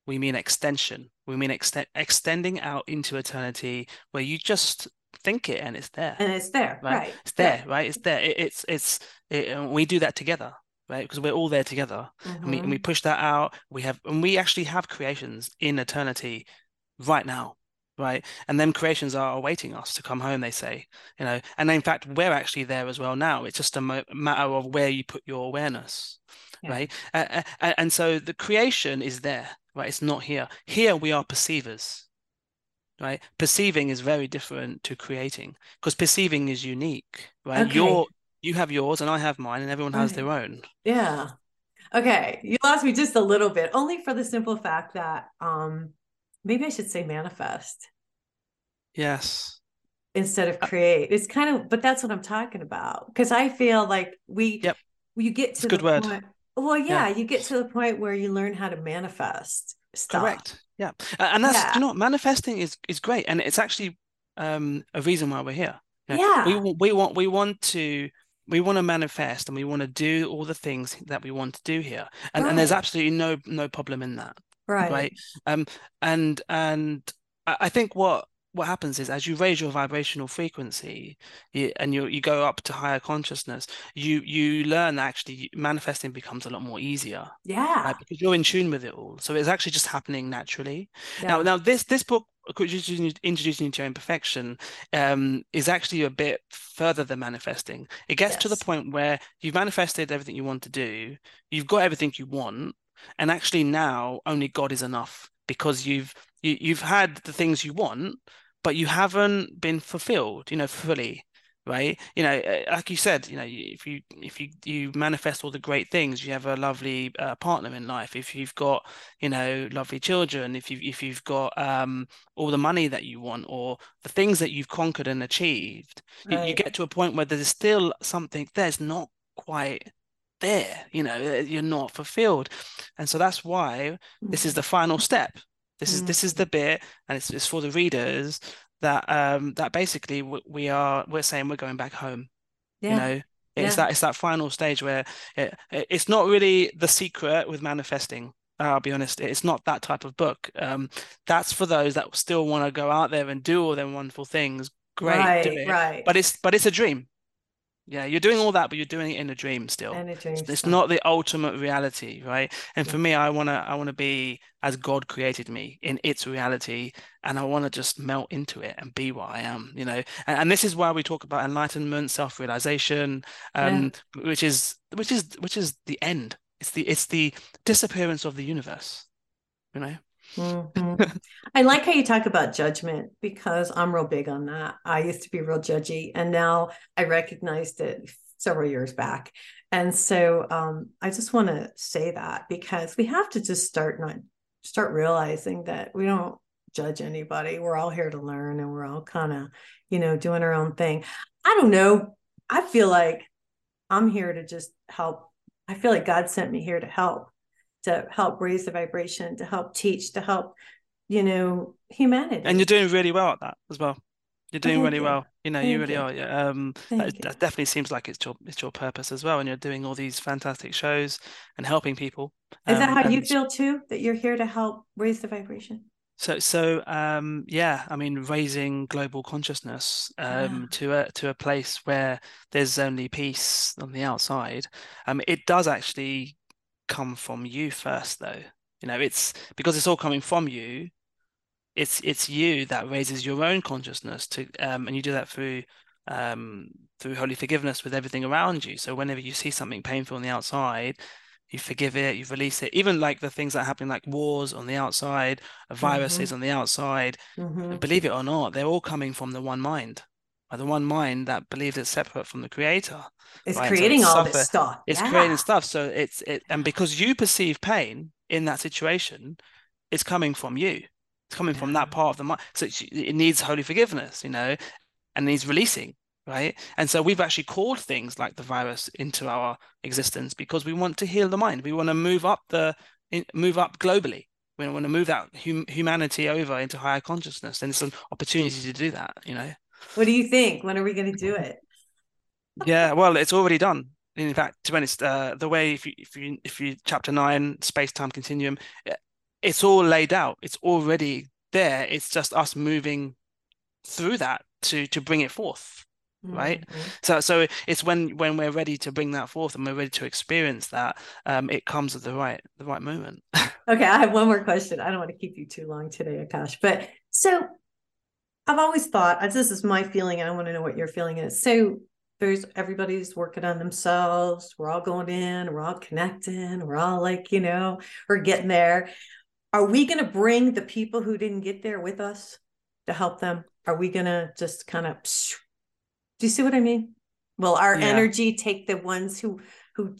we mean extension. We mean ext- extending out into eternity, where you just think it and it's there, and it's there, right? right. It's there, yeah. right? It's there. It, it's it's it, we do that together right because we're all there together mm-hmm. and, we, and we mm-hmm. push that out we have and we actually have creations in eternity right now right? And then creations are awaiting us to come home, they say, you know. And in fact, we're actually there as well now. It's just a mo- matter of where you put your awareness, yeah. right? Uh, uh, and so the creation is there, right? It's not here. Here we are perceivers, right? Perceiving is very different to creating because perceiving is unique, right? Okay. Your you have yours and I have mine, and everyone has their own. Yeah. Okay, you lost me just a little bit, only for the simple fact that um maybe I should say manifest. Yes. Instead of uh, create. It's kind of, but that's what I'm talking about. Cause I feel like we, yep. you get to the good word. Point, well, yeah, yeah, you get to the point where you learn how to manifest stuff. Correct. Yeah. And that's, yeah. you know, manifesting is, is great. And it's actually um, a reason why we're here. You know, yeah. We, we want, we want to, we want to manifest and we want to do all the things that we want to do here and, right. and there's absolutely no no problem in that right. right? Um and and i think what what happens is as you raise your vibrational frequency you, and you you go up to higher consciousness you you learn that actually manifesting becomes a lot more easier yeah. right? because you're in tune with it all. So it's actually just happening naturally. Yeah. now now this this book introducing you to imperfection um, is actually a bit further than manifesting. It gets yes. to the point where you've manifested everything you want to do. You've got everything you want and actually now only god is enough because you've you, have you have had the things you want but you haven't been fulfilled you know fully right you know eh, like you said you know if you if you you manifest all the great things you have a lovely uh, partner in life if you've got you know lovely children if you if you've got um all the money that you want or the things that you've conquered and achieved right. you, you, get to a point where there's still something there's not quite there you know eh, you're not fulfilled and so that's why this is mm. the final step this is mm. this is the bit and it's, it's for the readers that um that basically we are we're saying we're going back home yeah. you know it's yeah. that it's that final stage where it, it's not really the secret with manifesting I'll be honest, it's not that type of book. Um, that's for those that still want to go out there and do all them wonderful things. Great, right, right. But it's but it's a dream Yeah, you're doing all that, but you're doing it in a dream still. A dream It's not the ultimate reality, right? And for me, I wanna I wanna be as God created me in its reality, and I want to just melt into it and be what I am, you know. And, and this is why we talk about enlightenment, self-realization, um, which is which is which is the end. It's the it's the disappearance of the universe, you know. Mhm. I like how you talk about judgment because I'm real big on that. I used to be real judgy, and now I recognized it several years back. And so um, I just want to say that because we have to just start not start realizing that we don't judge anybody. We're all here to learn, and we're all kind of you know doing our own thing. I don't know. I feel like I'm here to just help. I feel like God sent me here to help to help raise the vibration, to help teach, to help, you know, humanity. And you're doing really well at that as well. You're doing Thank really you. well. You know, Thank you really you. are. Yeah. Um, that, you. that definitely seems like it's your it's your purpose as well, and you're doing all these fantastic shows and helping people. Is that Um, how you feel too? That you're here to help raise the vibration? so so um, yeah, I mean, raising global consciousness Yeah. um, to a to a place where there's only peace on the outside. Um, it does actually come from you first, though. You know, it's because it's all coming from you. It's it's you that raises your own consciousness to, um, and you do that through um, through holy forgiveness with everything around you. So whenever you see something painful on the outside, you forgive it, you release it. Even like the things that happen, like wars on the outside, viruses on the outside. Mhm. Believe it or not, they're all coming from the one mind, or the one mind that believes it's separate from the creator. It's right? And so creating it's all suffer- this stuff. It's yeah. creating stuff. So it's it, and because you perceive pain in that situation, it's coming from you. It's coming from that part of the mind. So it needs holy forgiveness, you know, and needs releasing, right? And so we've actually called things like the virus into our existence because we want to heal the mind. We want to move up the move up globally. We want to move that hum- humanity over into higher consciousness, and it's an opportunity to do that, you know. What do you think? When are we going to do it? Yeah, well, it's already done. In fact, to be honest, uh, the way if you if you if you chapter nine space time continuum, eh, it's all laid out. It's already there. It's just us moving through that to to bring it forth. Right. Mhm. So so it's when when we're ready to bring that forth and we're ready to experience that, um, it comes at the right the right moment. [laughs] Okay, I have one more question. I don't want to keep you too long today, Akash. But so I've always thought this is my feeling, and I want to know what your feeling is. So there's everybody's working on themselves. We're all going in, we're all connecting, we're all like, you know, we're getting there. Are we going to bring the people who didn't get there with us to help them? Are we going to just kind of do you see what I mean? Will our Yeah. energy take the ones who who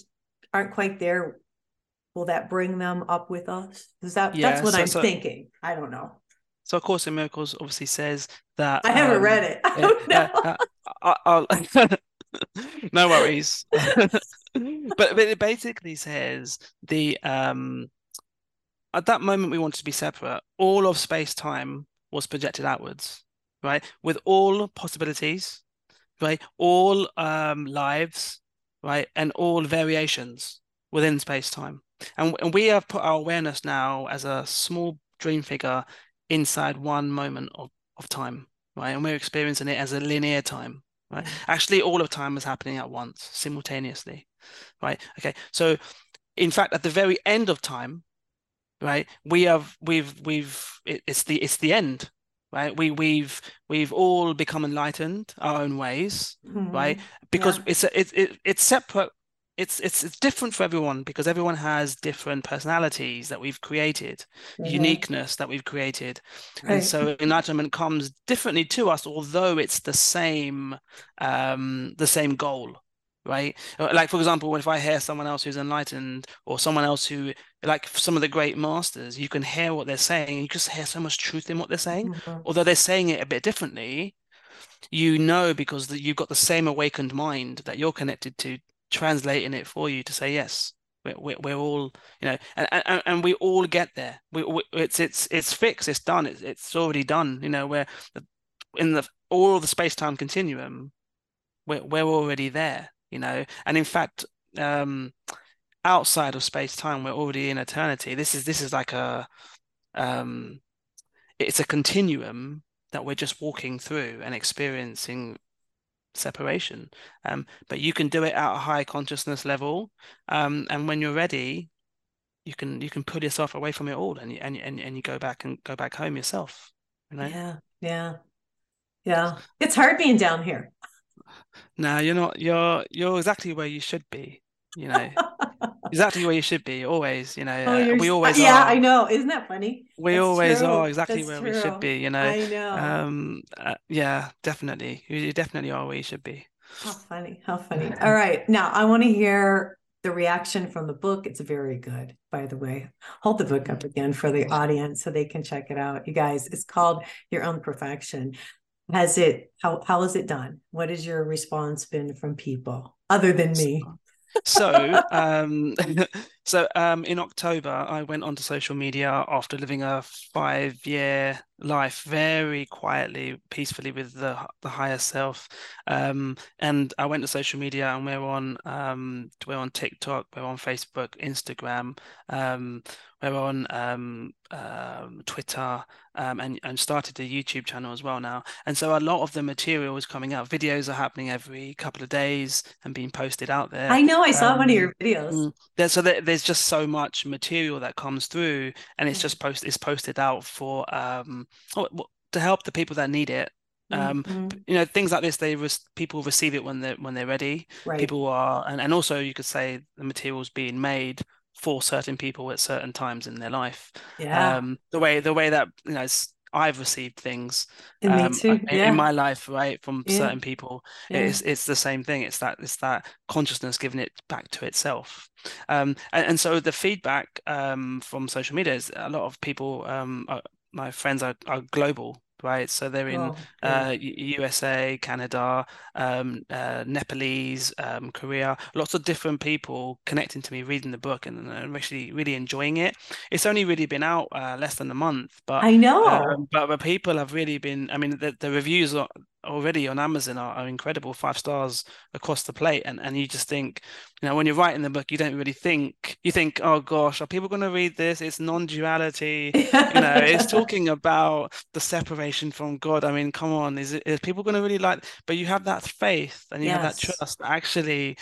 aren't quite there? Will that bring them up with us? Is that Yeah, that's what so- I'm so- thinking? I don't know. So, of course, in Miracles obviously says that I haven't um, read it. I Yeah, don't know. uh, uh, I- I'll- [laughs] no worries. [laughs] but but it basically says the um at that moment we wanted to be separate. All of space time was projected outwards, right? With all possibilities, right? All um lives, right? And all variations within space time. And, and we have put our awareness now as a small dream figure inside one moment of, of time, right? And we're experiencing it as a linear time, right? Actually, all of time is happening at once, simultaneously, right? Okay, so in fact, at the very end of time, right, we have we've we've it, it's the it's the end, right? We we've we've all become enlightened our own ways, right? Mhm. Because Yeah. it's a, it, it it's separate. It's it's it's different for everyone because everyone has different personalities that we've created, Mhm. uniqueness that we've created, and so enlightenment comes differently to us, although it's the same um the same goal, right? Uh, Like for example, if I hear someone else who's enlightened or someone else who like some of the great masters, you can hear what they're saying, you just hear so much truth in what they're saying, Mhm. although they're saying it a bit differently you know because the, you've got the same awakened mind that you're connected to translating it for you to say yes we're, we're, all you know and, and and we all get there. We, we it's it's it's fixed it's done it's, it's already done you know we're in the all the space-time continuum we're, we're already there you know. And in fact um outside of space-time we're already in eternity. This is this is like a um it's a continuum that we're just walking through and experiencing separation. Um, but you can do it at a high consciousness level. Um, and when you're ready, you can you can pull yourself away from it all and and and, and you go back and go back home yourself. You know? Yeah, yeah. Yeah. It's hard being down here. No, you're not you're you're exactly where you should be, you know. exactly where you should be always you know oh, uh, we always yeah are. i know isn't that funny? We That's always true. are exactly That's where true. we should be you know i know. um uh, yeah definitely you definitely are where you should be. How funny how funny. All right now i want to hear the reaction from the book. It's very good by the way. Hold the book up again for the audience so they can check it out. You guys it's called your own perfection. Has it how how has it done? What has your response been from people other than me so um [laughs] so um in october i went onto social media after living a five year life very quietly peacefully with the the higher self um and i went to social media and we're on um we're on tiktok we're on facebook instagram um we're on um, um, Twitter um, and, and started a YouTube channel as well now. And so a lot of the material is coming out. Videos are happening every couple of days and being posted out there. I know I saw one of your videos. Mm, there, so there, there's just so much material that comes through, and it's just post it's posted out for um oh, to help the people that need it um mm-hmm. you know things like this they res- people receive it when they're when they're ready right. people are and, and also you could say the materials being made for certain people at certain times in their life. Yeah. Um, the way the way that you know I've received things um, in, in, my life, right, from yeah. certain people. Yeah. It's it's the same thing. It's that it's that consciousness giving it back to itself. Um, and, and so the feedback um, from social media is a lot of people. Um, my friends are, are global right? So they're in oh, uh, USA, Canada, um, uh, Nepalese, um, Korea, lots of different people connecting to me, reading the book, and, and actually really enjoying it. It's only really been out uh, less than a month, but I know, um, but, but people have really been. I mean, the, the reviews are already on Amazon are, are, incredible, five stars across the plate. And and you just think, you know, when you're writing the book, you don't really think you think, oh gosh, are people going to read this? It's non-duality, you know, it's [laughs] talking about the separation from God. I mean, come on, is it is people going to really like? But you have that faith and you yes. have that trust. Actually,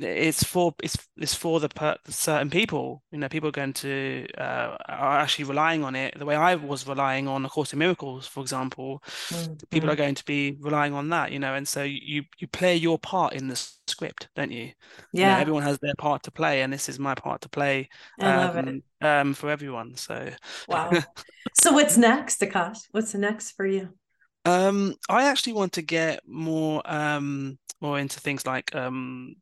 it's for it's it's for the per, certain people. You know, people are going to uh, are actually relying on it the way I was relying on A Course in Miracles, for example. Mm-hmm. People are going to be relying on that, you know, and so you you play your part in the script, don't you? Yeah. You know, everyone has their part to play, and this is my part to play. I love it. Um, um, for everyone. So wow. [laughs] so what's next, Akash? What's the next for you? Um, I actually want to get more um more into things like um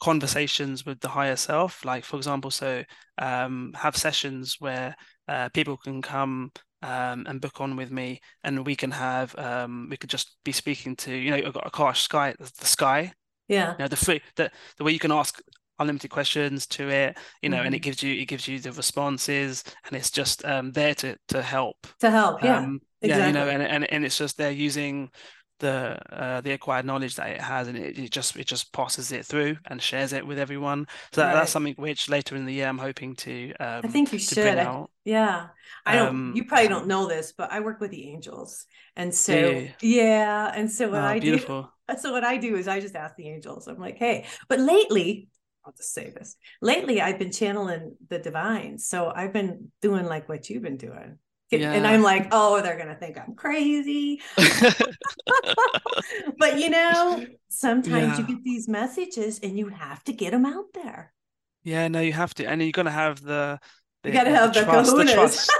conversations with the higher self like for example so um, have sessions where uh, people can come um, and book on with me and we can have um, we could just be speaking to you know i've got Akash Sky the sky yeah you know the free the, the way you can ask unlimited questions to it you know mm-hmm. and it mm-hmm. gives you it gives you the responses and it's just um there to to help to help yeah um, exactly. yeah you know and, and and it's just they're using the uh, the acquired knowledge that it has, and it, it, just it just passes it through and shares it with everyone. So that, that's something which later in the year I'm hoping to. Um, I think you should. I, yeah, I don't. Um, you probably don't know this, but I work with the angels, and so yeah, yeah and so what oh, I beautiful. do. [laughs] So what I do is I just ask the angels. I'm like, hey, but lately. I'll just say this. Lately, I've been channeling the divine. So I've been doing like what you've been doing yeah. and I'm like, oh, they're gonna think I'm crazy. [laughs] but you know, sometimes yeah. you get these messages and you have to get them out there. Yeah, no, you have to, and you're gonna have the, the you gotta have the, uh, the trust, the trust,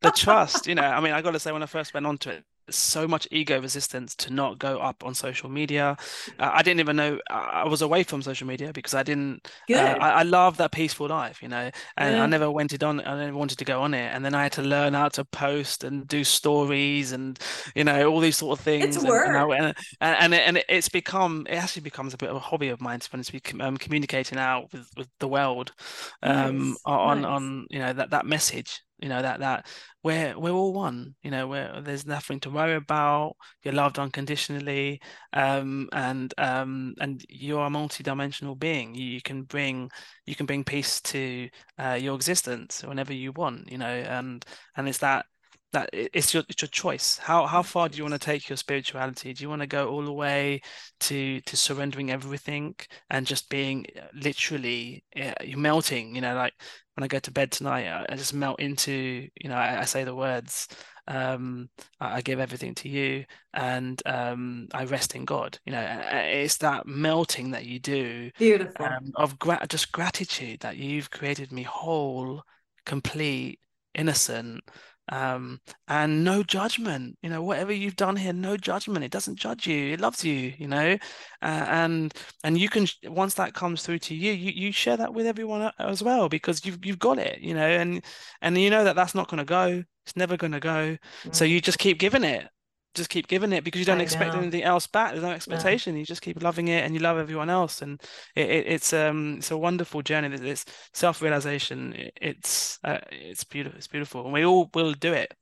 the [laughs] trust. You know, I mean, I got to say, when I first went onto it, so much ego resistance to not go up on social media. Uh, I didn't even know I was away from social media because I didn't. Uh, I, I, love that peaceful life, you know, and yeah. I never went it on. I never wanted to go on it, and then I had to learn how to post and do stories and you know all these sort of things. It's work. And, and, and, and it's become it actually becomes a bit of a hobby of mine to be um, communicating out with, with the world um, nice. on nice. on you know that that message you know that that we're we're all one you know where there's nothing to worry about. You're loved unconditionally um, and um, and you're a multi-dimensional being. You, you, can bring you can bring peace to uh, your existence whenever you want you know and and it's that that it's your it's your choice. How how far do you want to take your spirituality? Do you want to go all the way to to surrendering everything and just being uh, literally yeah, you're melting? You know, like when I go to bed tonight, I, I just melt into. You know, I, I say the words. Um, I, I give everything to you, and um, I rest in God. You know, it's that melting that you do. Beautiful. Um, of gra- just gratitude that you've created me whole, complete, innocent um, and no judgment you know whatever you've done here no judgment. It doesn't judge you. It loves you you know? Uh, and and you can once that comes through to you you you share that with everyone as well because you've you've got it you know? And and you know that that's not going to go. It's never going to go mm. so you just keep giving it just keep giving it because you don't I expect know. anything else back. There's no expectation. No. You just keep loving it and you love everyone else. And it, it, it's um it's a wonderful journey. It's self realization. It, it's uh, it's beautiful. It's beautiful, and we all will do it.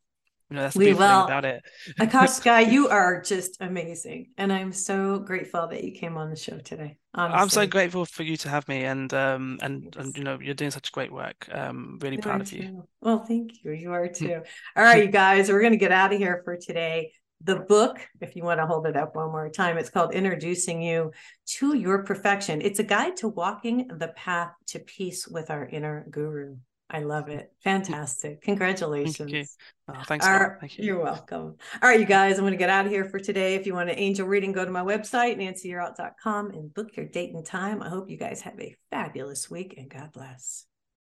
You know, that's the we will. thing about it. Akash [laughs] Sky, you are just amazing, and I'm so grateful that you came on the show today. Honestly. I'm so grateful for you to have me, and um and and you know you're doing such great work. Um, really you proud of you. Well, thank you. You are [laughs] too. All right, you guys, we're gonna get out of here for today the book, if you want to hold it up one more time, it's called Introducing You to Your Perfection. It's a guide to walking the path to peace with our inner guru. I love it. Fantastic. Congratulations. Thank you. Oh, thanks. Our, Thank you. You're welcome. All right, you guys, I'm going to get out of here for today. If you want an angel reading, go to my website, nancyyearout.com, and book your date and time. I hope you guys have a fabulous week and God bless.